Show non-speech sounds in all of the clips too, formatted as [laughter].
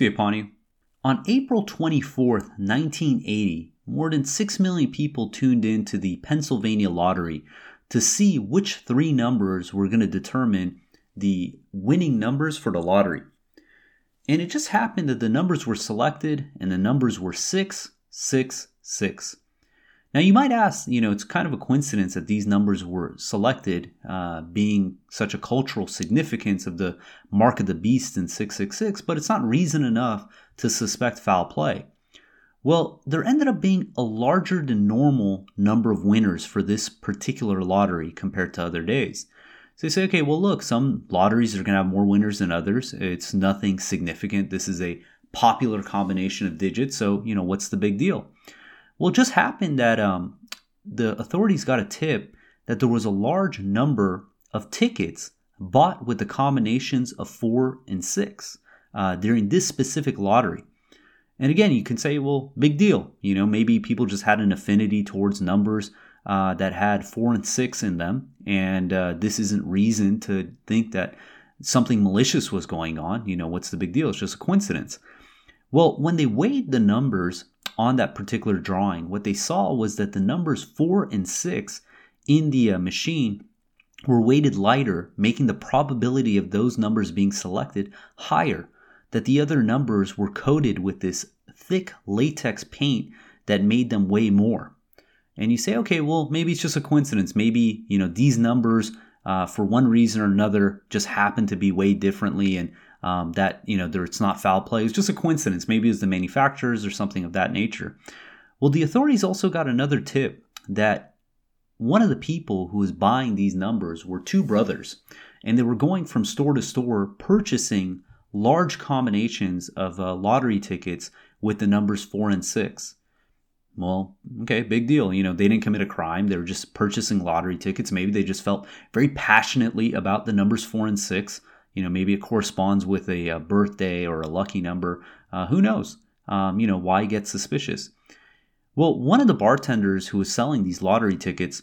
Be upon you. On April 24th, 1980, more than 6 million people tuned in to the Pennsylvania lottery to see which three numbers were going to determine the winning numbers for the lottery. And it just happened that the numbers were selected and the numbers were 6, 6, 6. Now, you might ask, you know, it's kind of a coincidence that these numbers were selected, uh, being such a cultural significance of the mark of the beast in 666, but it's not reason enough to suspect foul play. Well, there ended up being a larger than normal number of winners for this particular lottery compared to other days. So they say, okay, well, look, some lotteries are going to have more winners than others. It's nothing significant. This is a popular combination of digits, so, you know, what's the big deal? Well, it just happened that um, the authorities got a tip that there was a large number of tickets bought with the combinations of four and six uh, during this specific lottery. And again, you can say, well, big deal. You know, maybe people just had an affinity towards numbers uh, that had four and six in them, and uh, this isn't reason to think that something malicious was going on. You know, what's the big deal? It's just a coincidence. Well, when they weighed the numbers on that particular drawing, what they saw was that the numbers four and six in the uh, machine were weighted lighter, making the probability of those numbers being selected higher. That the other numbers were coated with this thick latex paint that made them weigh more. And you say, okay, well, maybe it's just a coincidence. Maybe, you know, these numbers, uh, for one reason or another, just happen to be weighed differently. And um, that you know there, it's not foul play. It's just a coincidence. Maybe it's the manufacturers or something of that nature. Well, the authorities also got another tip that one of the people who was buying these numbers were two brothers, and they were going from store to store purchasing large combinations of uh, lottery tickets with the numbers four and six. Well, okay, big deal. You know, they didn't commit a crime. They were just purchasing lottery tickets. Maybe they just felt very passionately about the numbers four and six. You know, maybe it corresponds with a, a birthday or a lucky number. Uh, who knows? Um, you know, why get suspicious? Well, one of the bartenders who was selling these lottery tickets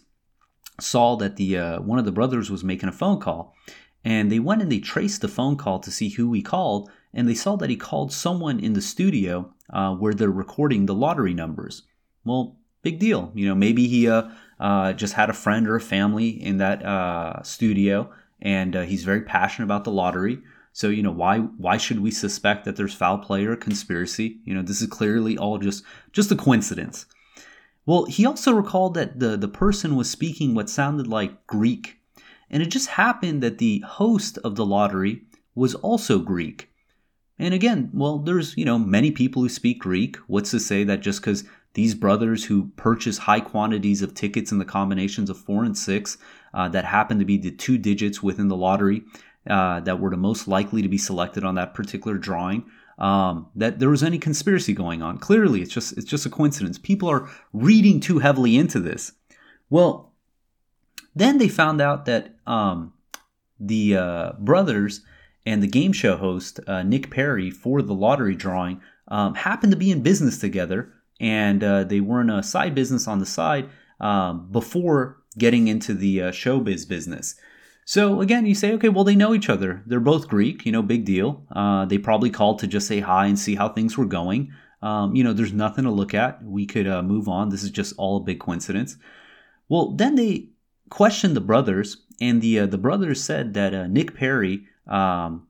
saw that the uh, one of the brothers was making a phone call, and they went and they traced the phone call to see who he called, and they saw that he called someone in the studio uh, where they're recording the lottery numbers. Well, big deal. You know, maybe he uh, uh just had a friend or a family in that uh, studio and uh, he's very passionate about the lottery. So you know why why should we suspect that there's foul play or conspiracy? You know this is clearly all just just a coincidence. Well, he also recalled that the the person was speaking what sounded like Greek, and it just happened that the host of the lottery was also Greek. And again, well, there's you know many people who speak Greek. What's to say that just because these brothers who purchase high quantities of tickets in the combinations of four and six uh, that happen to be the two digits within the lottery uh, that were the most likely to be selected on that particular drawing. Um, that there was any conspiracy going on. Clearly, it's just it's just a coincidence. People are reading too heavily into this. Well, then they found out that um, the uh, brothers and the game show host uh, Nick Perry for the lottery drawing um, happened to be in business together, and uh, they were in a side business on the side um, before getting into the uh, showbiz business. So again, you say, okay, well, they know each other. They're both Greek, you know, big deal. Uh, they probably called to just say hi and see how things were going. Um, you know, there's nothing to look at. We could uh, move on. This is just all a big coincidence. Well, then they questioned the brothers, and the uh, the brothers said that uh, Nick Perry um,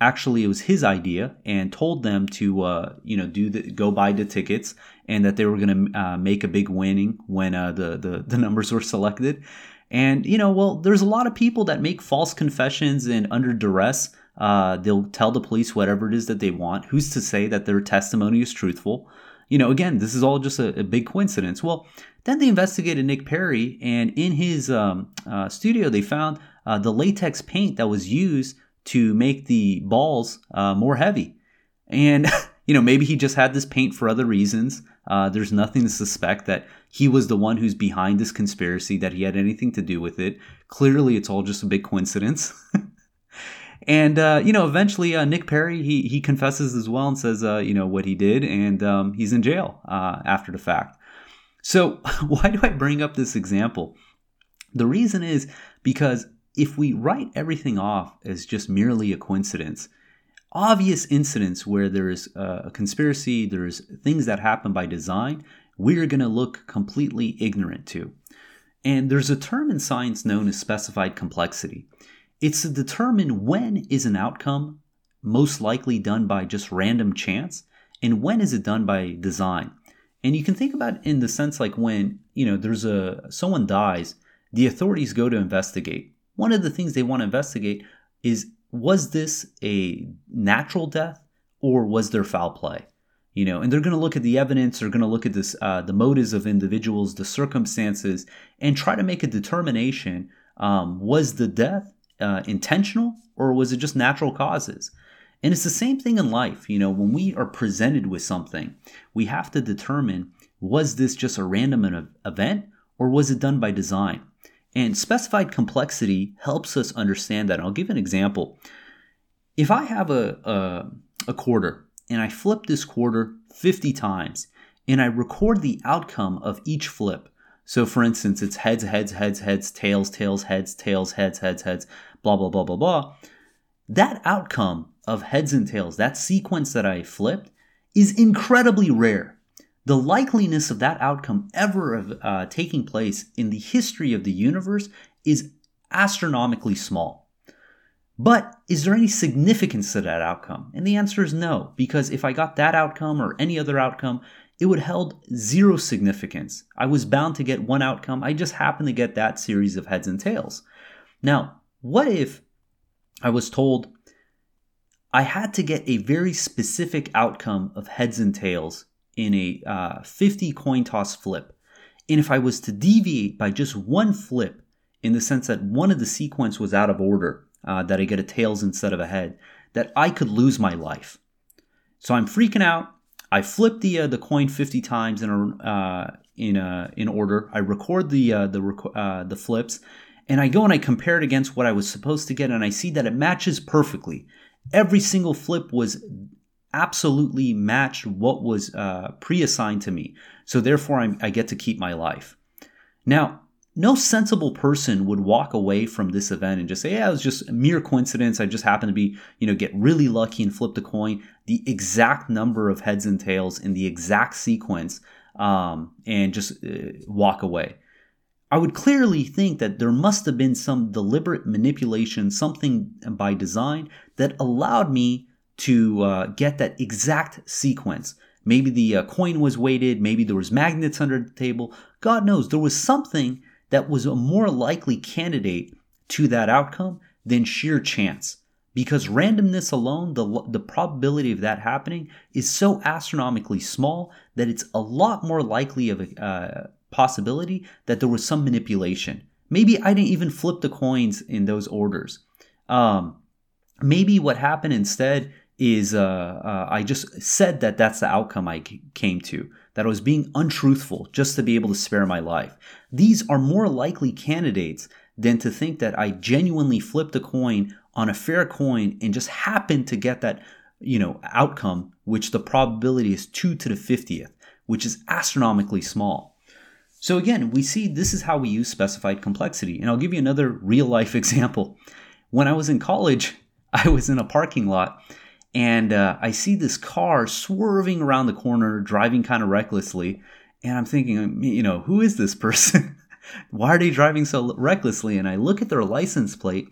actually it was his idea and told them to uh, you know do the go buy the tickets and that they were going to uh, make a big winning when uh, the, the [laughs] the numbers were selected. And you know well there's a lot of people that make false confessions and under duress uh, they'll tell the police whatever it is that they want. Who's to say that their testimony is truthful? You know again this is all just a, a big coincidence. Well then they investigated nick perry and in his um, uh, studio they found uh, the latex paint that was used to make the balls uh, more heavy. And, [laughs] you know, maybe he just had this paint for other reasons. Uh, there's nothing to suspect that he was the one who's behind this conspiracy, that he had anything to do with it. Clearly, it's all just a big coincidence. [laughs] and, uh, you know, eventually uh, Nick Perry, he, he confesses as well and says, uh, you know, what he did, and um, he's in jail uh, after the fact. So, [laughs] why do I bring up this example? The reason is because if we write everything off as just merely a coincidence, obvious incidents where there is a conspiracy, there's things that happen by design, we're going to look completely ignorant to. And there's a term in science known as specified complexity. It's to determine when is an outcome most likely done by just random chance and when is it done by design. And you can think about in the sense like when, you know, there's a someone dies, the authorities go to investigate. One of the things they want to investigate is was this a natural death or was there foul play? You know, and they're going to look at the evidence, they're going to look at this, uh, the motives of individuals, the circumstances, and try to make a determination: um, was the death uh, intentional or was it just natural causes? And it's the same thing in life. You know, when we are presented with something, we have to determine: was this just a random event or was it done by design? And specified complexity helps us understand that. And I'll give an example. If I have a, a, a quarter and I flip this quarter 50 times and I record the outcome of each flip, so for instance, it's heads, heads, heads, heads, tails, tails, heads, tails, heads, heads, heads, blah, blah, blah, blah, blah. That outcome of heads and tails, that sequence that I flipped, is incredibly rare the likeliness of that outcome ever uh, taking place in the history of the universe is astronomically small. But is there any significance to that outcome? And the answer is no, because if I got that outcome or any other outcome, it would held zero significance. I was bound to get one outcome. I just happened to get that series of heads and tails. Now, what if I was told I had to get a very specific outcome of heads and tails in a uh, 50 coin toss flip. And if I was to deviate by just one flip, in the sense that one of the sequence was out of order, uh, that I get a tails instead of a head, that I could lose my life. So I'm freaking out. I flip the uh, the coin 50 times in a uh, in a, in order. I record the uh, the uh, the flips, and I go and I compare it against what I was supposed to get, and I see that it matches perfectly. Every single flip was absolutely matched what was uh, pre-assigned to me. So therefore, I'm, I get to keep my life. Now, no sensible person would walk away from this event and just say, "Yeah, it was just a mere coincidence. I just happened to be, you know, get really lucky and flip the coin, the exact number of heads and tails in the exact sequence, um, and just uh, walk away." I would clearly think that there must have been some deliberate manipulation, something by design that allowed me to uh, get that exact sequence. Maybe the uh, coin was weighted, maybe there was magnets under the table. God knows there was something that was a more likely candidate to that outcome than sheer chance. Because randomness alone, the, the probability of that happening is so astronomically small that it's a lot more likely of a uh, possibility that there was some manipulation. Maybe I didn't even flip the coins in those orders. Um, maybe what happened instead is uh, uh, I just said that that's the outcome I came to, that I was being untruthful just to be able to spare my life. These are more likely candidates than to think that I genuinely flipped a coin on a fair coin and just happened to get that, you know, outcome, which the probability is 2 to the 50th, which is astronomically small. So again, we see this is how we use specified complexity. And I'll give you another real life [laughs] example. When I was in college, I was in a parking lot and uh, I see this car swerving around the corner, driving kind of recklessly, and I'm thinking, you know, who is this person? [laughs] Why are they driving so recklessly? And I look at their license plate,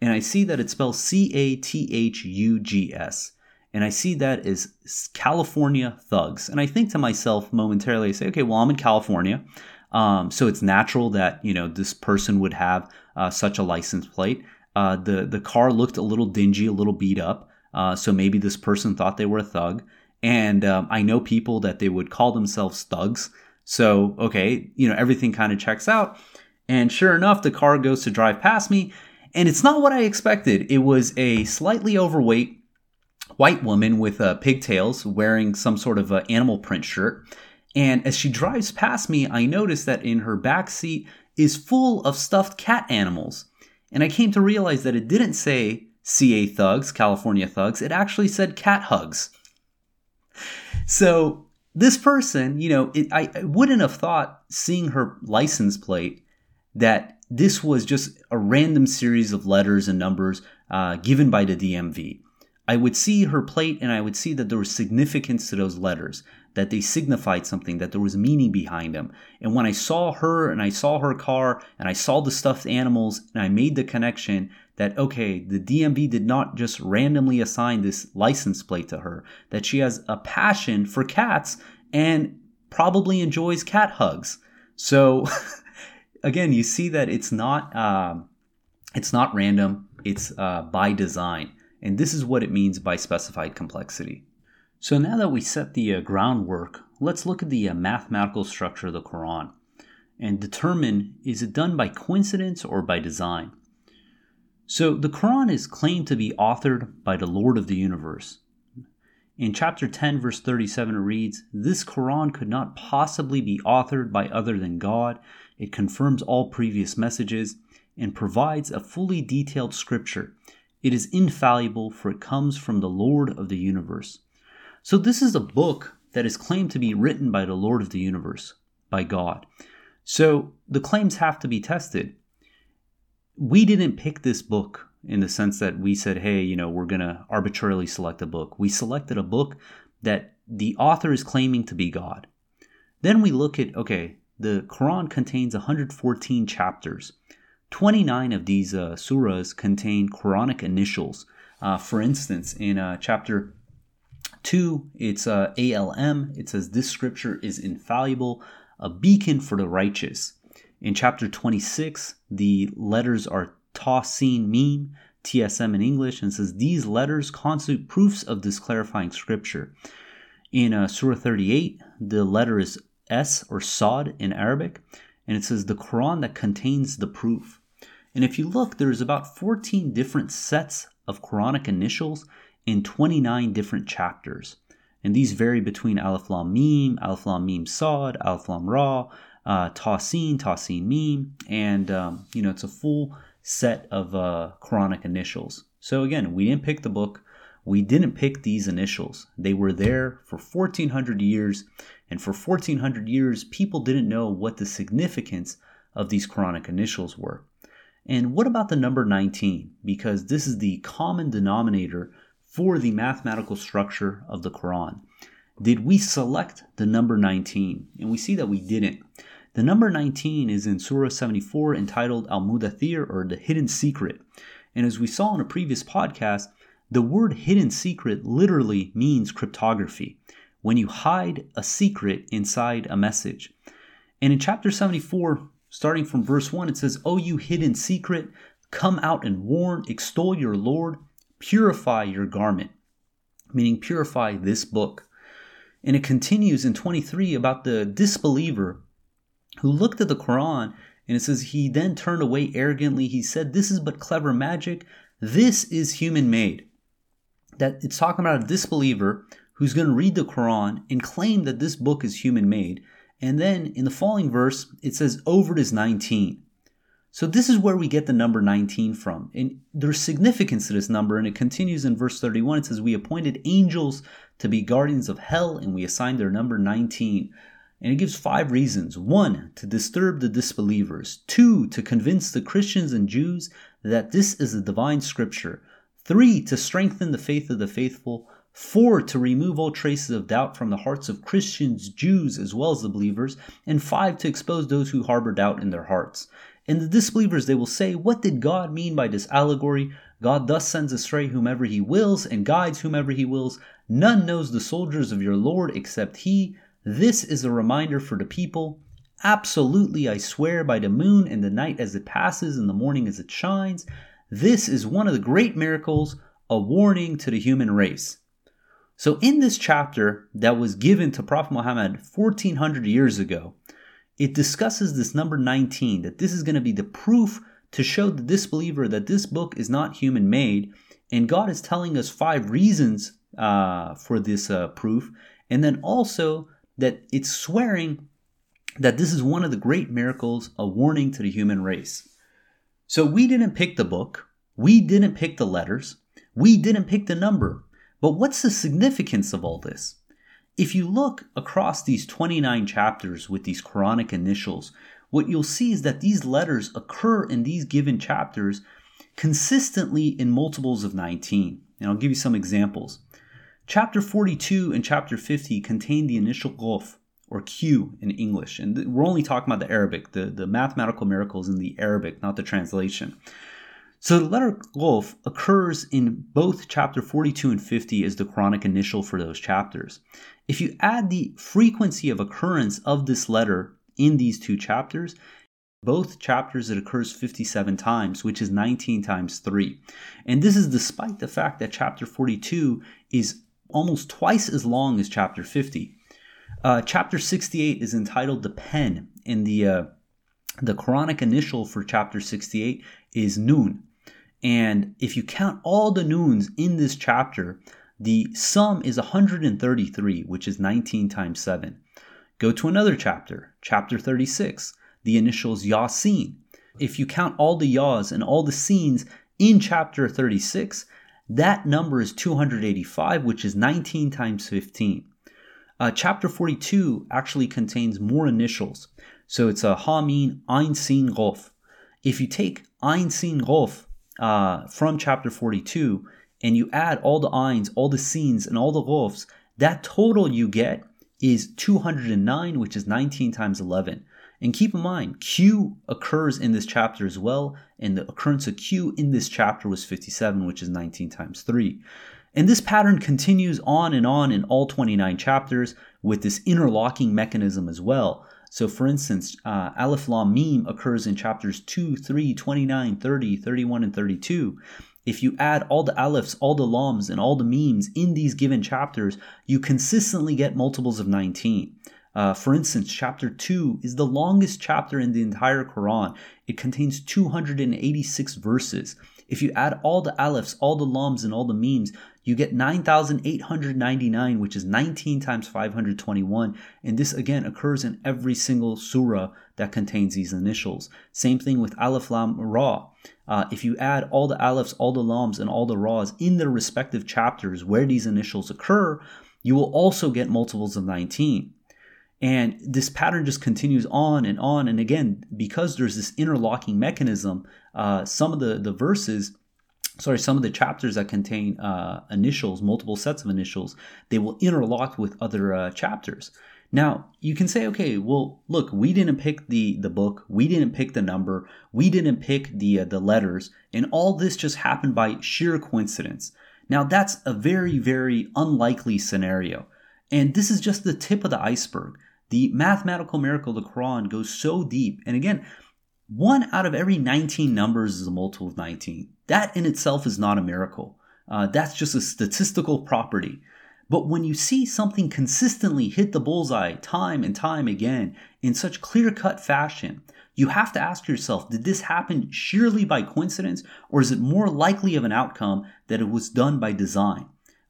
and I see that it spells C A T H U G S, and I see that as California Thugs, and I think to myself momentarily, I say, okay, well, I'm in California. Um, so it's natural that you know this person would have uh, such a license plate. Uh, the the car looked a little dingy, a little beat up. Uh, so maybe this person thought they were a thug. And um, I know people that they would call themselves thugs. So, okay, you know, everything kind of checks out. And sure enough, the car goes to drive past me. And it's not what I expected. It was a slightly overweight white woman with uh, pigtails wearing some sort of uh, animal print shirt. And as she drives past me, I notice that in her back seat is full of stuffed cat animals. And I came to realize that it didn't say CA thugs, California thugs, it actually said cat hugs. So this person, you know, it, I, I wouldn't have thought seeing her license plate that this was just a random series of letters and numbers uh, given by the DMV. I would see her plate and I would see that there was significance to those letters, that they signified something, that there was meaning behind them. And when I saw her and I saw her car and I saw the stuffed animals and I made the connection that, okay, the DMV did not just randomly assign this license plate to her, that she has a passion for cats and probably enjoys cat hugs. So, [laughs] again, you see that it's not. Um, it's not random, it's uh, by design. And this is what it means by specified complexity. So now that we set the uh, groundwork, let's look at the uh, mathematical structure of the Quran and determine is it done by coincidence or by design. So the Quran is claimed to be authored by the Lord of the universe. In chapter 10, verse 37, it reads, This Quran could not possibly be authored by other than God. It confirms all previous messages and provides a fully detailed scripture. It is infallible, for it comes from the Lord of the universe. So, this is a book that is claimed to be written by the Lord of the universe, by God. So, the claims have to be tested. We didn't pick this book in the sense that we said, hey, you know, we're going to arbitrarily select a book. We selected a book that the author is claiming to be God. Then we look at, okay, the Quran contains 114 chapters. 29 of these uh, surahs contain Quranic initials. Uh, for instance, in uh, chapter 2, it's uh, ALM. It says, This scripture is infallible, a beacon for the righteous. In chapter 26, the letters are Ta, Sin, Meme, TSM in English, and says, These letters constitute proofs of this clarifying scripture. In uh, Surah 38, the letter is S or Sod in Arabic, and it says, The Quran that contains the proof. And if you look, there's about 14 different sets of Quranic initials in 29 different chapters. And these vary between Alif Lam Mim, Alif Lam Mim Sod, Alif Lam Ra, uh, Tasin, Tasin Mim, and um, you know it's a full set of uh, Quranic initials. So again, we didn't pick the book. We didn't pick these initials. They were there for 1400 years, and for 1400 years, people didn't know what the significance of these Quranic initials were. And what about the number 19? Because this is the common denominator for the mathematical structure of the Quran. Did we select the number 19? And we see that we didn't. The number 19 is in Surah 74 entitled Al Mudathir or the Hidden Secret. And as we saw in a previous podcast, the word hidden secret literally means cryptography, when you hide a secret inside a message. And in chapter 74, Starting from verse 1, it says, O you hidden secret, come out and warn, extol your Lord, purify your garment, meaning purify this book. And it continues in 23 about the disbeliever who looked at the Quran and it says, He then turned away arrogantly. He said, This is but clever magic. This is human made. That it's talking about a disbeliever who's going to read the Quran and claim that this book is human made. And then in the following verse, it says, over it is 19. So this is where we get the number 19 from. And there's significance to this number, and it continues in verse 31. It says, We appointed angels to be guardians of hell, and we assigned their number 19. And it gives five reasons. One, to disturb the disbelievers. Two, to convince the Christians and Jews that this is a divine scripture. Three, to strengthen the faith of the faithful. Four, to remove all traces of doubt from the hearts of Christians, Jews, as well as the believers. And five, to expose those who harbor doubt in their hearts. And the disbelievers, they will say, What did God mean by this allegory? God thus sends astray whomever he wills and guides whomever he wills. None knows the soldiers of your Lord except he. This is a reminder for the people. Absolutely, I swear by the moon and the night as it passes and the morning as it shines. This is one of the great miracles, a warning to the human race. So, in this chapter that was given to Prophet Muhammad 1400 years ago, it discusses this number 19, that this is going to be the proof to show the disbeliever that this book is not human made. And God is telling us five reasons uh, for this uh, proof. And then also that it's swearing that this is one of the great miracles, a warning to the human race. So we didn't pick the book, we didn't pick the letters, we didn't pick the number. But what's the significance of all this? If you look across these 29 chapters with these Quranic initials, what you'll see is that these letters occur in these given chapters consistently in multiples of 19. And I'll give you some examples. Chapter 42 and chapter 50 contain the initial Qaf, or Q in English. And we're only talking about the Arabic, the, the mathematical miracles in the Arabic, not the translation. So the letter Qaf occurs in both chapter 42 and 50 as the Quranic initial for those chapters. If you add the frequency of occurrence of this letter in these two chapters, both chapters it occurs 57 times, which is 19 times 3. And this is despite the fact that chapter 42 is almost twice as long as chapter 50. Uh, chapter 68 is entitled The Pen, and the, uh, the Quranic initial for chapter 68 is Noon. And if you count all the noons in this chapter, the sum is 133, which is 19 times 7. Go to another chapter, chapter 36. The initials Yasin. If you count all the Yas and all the scenes in chapter 36, that number is 285, which is 19 times 15. Uh, chapter 42 actually contains more initials. So it's a Hameen Ein Sin Qaf. If you take Ein Sin Qaf uh, from chapter 42 and you add all the Eins, all the scenes, and all the Qafs, that total you get is 209, which is 19 times 11. And keep in mind, Q occurs in this chapter as well, and the occurrence of Q in this chapter was 57, which is 19 times 3. And this pattern continues on and on in all 29 chapters with this interlocking mechanism as well. So, for instance, uh, Alif Lam Mim occurs in chapters 2, 3, 29, 30, 31, and 32. If you add all the alifs, all the lams, and all the memes in these given chapters, you consistently get multiples of 19. Uh, for instance, chapter 2 is the longest chapter in the entire Quran. It contains 286 verses. If you add all the alifs, all the lams, and all the memes, you get 9,899, which is 19 times 521. And this again occurs in every single surah that contains these initials. Same thing with Alif Lam Ra. Uh, if you add all the alifs, all the lams, and all the ras in their respective chapters where these initials occur, you will also get multiples of 19. And this pattern just continues on and on. And again, because there's this interlocking mechanism, uh, some of the, the verses, sorry, some of the chapters that contain uh, initials, multiple sets of initials, they will interlock with other uh, chapters. Now, you can say, okay, well, look, we didn't pick the, the book, we didn't pick the number, we didn't pick the, uh, the letters, and all this just happened by sheer coincidence. Now, that's a very, very unlikely scenario. And this is just the tip of the iceberg. The mathematical miracle of the Quran goes so deep. And again, one out of every 19 numbers is a multiple of 19. That in itself is not a miracle. Uh, that's just a statistical property. But when you see something consistently hit the bullseye time and time again in such clear cut fashion, you have to ask yourself did this happen sheerly by coincidence, or is it more likely of an outcome that it was done by design?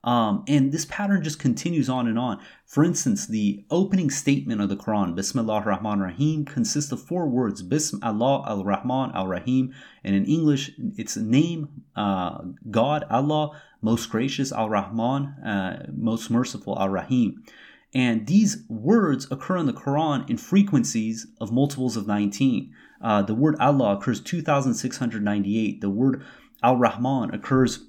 Um, and this pattern just continues on and on. For instance, the opening statement of the Quran, Bismillah ar-Rahman rahim consists of four words, Bism Allah al-Rahman al-Rahim. And in English, it's name, uh, God, Allah, most gracious, al-Rahman, uh, most merciful, al-Rahim. And these words occur in the Quran in frequencies of multiples of 19. Uh, the word Allah occurs 2,698. The word Al-Rahman occurs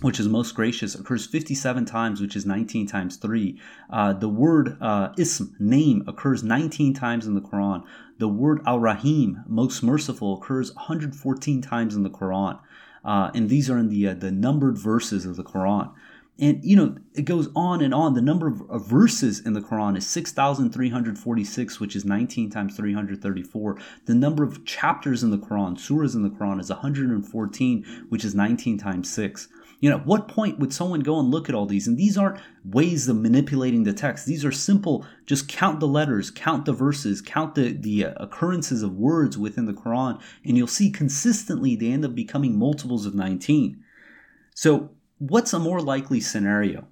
which is most gracious, occurs 57 times, which is 19 times 3. Uh, the word uh, ism, name, occurs 19 times in the Quran. The word al Rahim, most merciful, occurs 114 times in the Quran. Uh, and these are in the, uh, the numbered verses of the Quran. And, you know, it goes on and on. The number of, verses in the Quran is 6,346, which is 19 times 334. The number of chapters in the Quran, surahs in the Quran, is 114, which is 19 times 6. You know, at what point would someone go and look at all these? And these aren't ways of manipulating the text. These are simple, just count the letters, count the verses, count the, the uh, occurrences of words within the Quran, and you'll see consistently they end up becoming multiples of 19. So, what's a more likely scenario?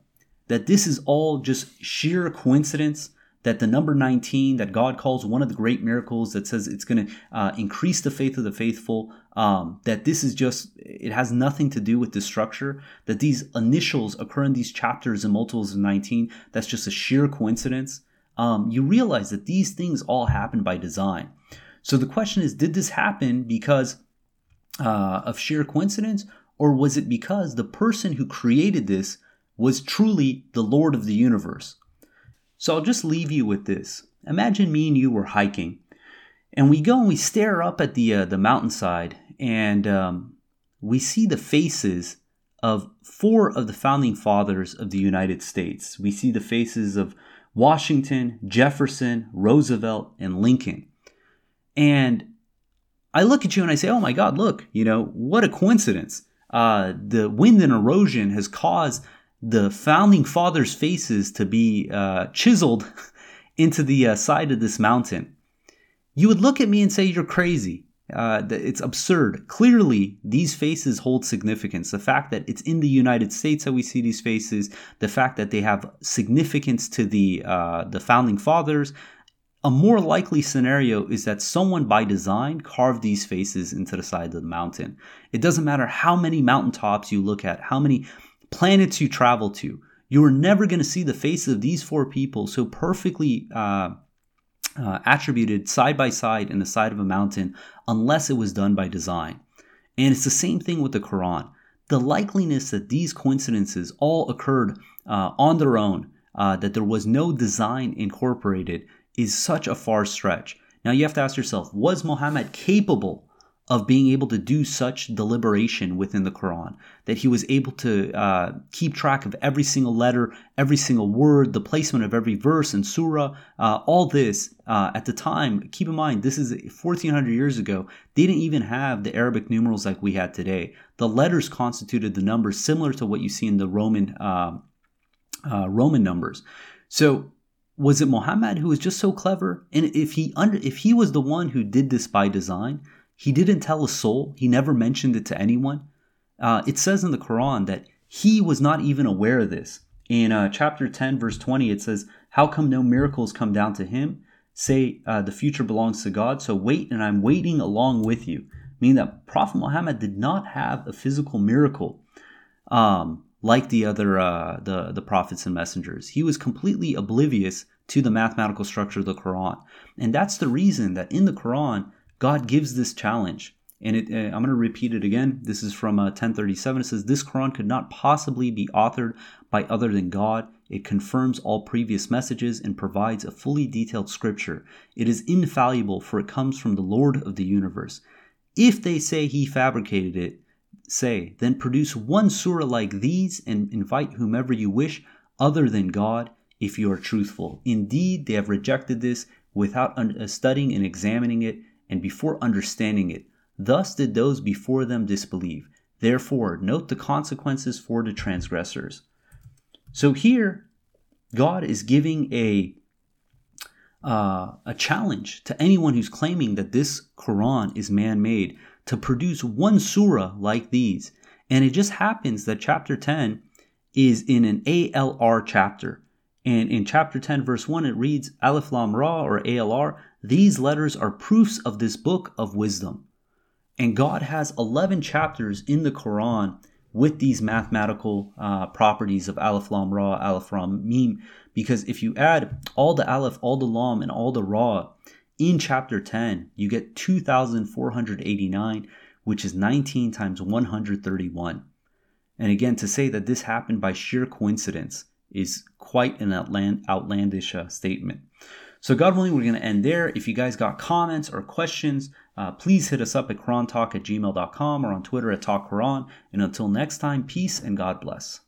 That this is all just sheer coincidence? That the number 19 that God calls one of the great miracles that says it's going to uh, increase the faith of the faithful, um, that this is just, it has nothing to do with the structure, that these initials occur in these chapters and multiples of 19, that's just a sheer coincidence. Um, you realize that these things all happen by design. So the question is, did this happen because uh, of sheer coincidence, Or was it because the person who created this was truly the Lord of the universe? So I'll just leave you with this. Imagine me and you were hiking, and we go and we stare up at the uh, the mountainside, and um, we see the faces of four of the founding fathers of the United States. We see the faces of Washington, Jefferson, Roosevelt, and Lincoln. And I look at you and I say, oh my God, look, you know, what a coincidence. Uh, the wind and erosion has caused the founding fathers' faces to be uh, chiseled [laughs] into the uh, side of this mountain. You would look at me and say, you're crazy. Uh, it's absurd. Clearly, these faces hold significance. The fact that it's in the United States that we see these faces, the fact that they have significance to the uh, the founding fathers. A more likely scenario is that someone by design carved these faces into the side of the mountain. It doesn't matter how many mountaintops you look at, how many planets you travel to, you are never going to see the faces of these four people so perfectly uh, uh, attributed side by side in the side of a mountain unless it was done by design. And it's the same thing with the Quran. The likeliness that these coincidences all occurred uh, on their own, uh, that there was no design incorporated, is such a far stretch. Now you have to ask yourself was Muhammad capable of being able to do such deliberation within the Quran, that he was able to uh, keep track of every single letter, every single word, the placement of every verse and surah, uh, all this uh, at the time. Keep in mind, this is 1400 years ago. They didn't even have the Arabic numerals like we had today. The letters constituted the numbers similar to what you see in the Roman uh, uh, Roman numbers. So was it Muhammad who was just so clever? And if he under, if he was the one who did this by design, he didn't tell a soul. He never mentioned it to anyone. Uh, it says in the Quran that he was not even aware of this. In uh, chapter 10, verse 20, it says, How come no miracles come down to him? Say, uh, the future belongs to God, so wait, and I'm waiting along with you. Meaning that Prophet Muhammad did not have a physical miracle um, like the other uh, the, the prophets and messengers. He was completely oblivious to the mathematical structure of the Quran. And that's the reason that in the Quran, God gives this challenge. And it, uh, I'm going to repeat it again. This is from uh, 1037. It says, This Quran could not possibly be authored by other than God. It confirms all previous messages and provides a fully detailed scripture. It is infallible, for it comes from the Lord of the universe. If they say he fabricated it, say, then produce one surah like these and invite whomever you wish other than God if you are truthful. Indeed, they have rejected this without uh, studying and examining it and before understanding it. Thus did those before them disbelieve. Therefore, note the consequences for the transgressors. So here, God is giving a uh, a challenge to anyone who's claiming that this Quran is man-made to produce one surah like these. And it just happens that chapter 10 is in an ALR chapter. And in chapter 10, verse 1, it reads Alif Lam Ra or ALR. These letters are proofs of this book of wisdom. And God has 11 chapters in the Quran with these mathematical uh, properties of Aleph Lam Ra, Aleph Ram Mim. Because if you add all the Aleph, all the Lam, and all the Ra in chapter 10, you get 2,489, which is 19 times 131. And again, to say that this happened by sheer coincidence is quite an outland, outlandish uh, statement. So, God willing, we're going to end there. If you guys got comments or questions, uh, please hit us up at QuranTalk at gmail.com or on Twitter at TalkQuran. And until next time, peace and God bless.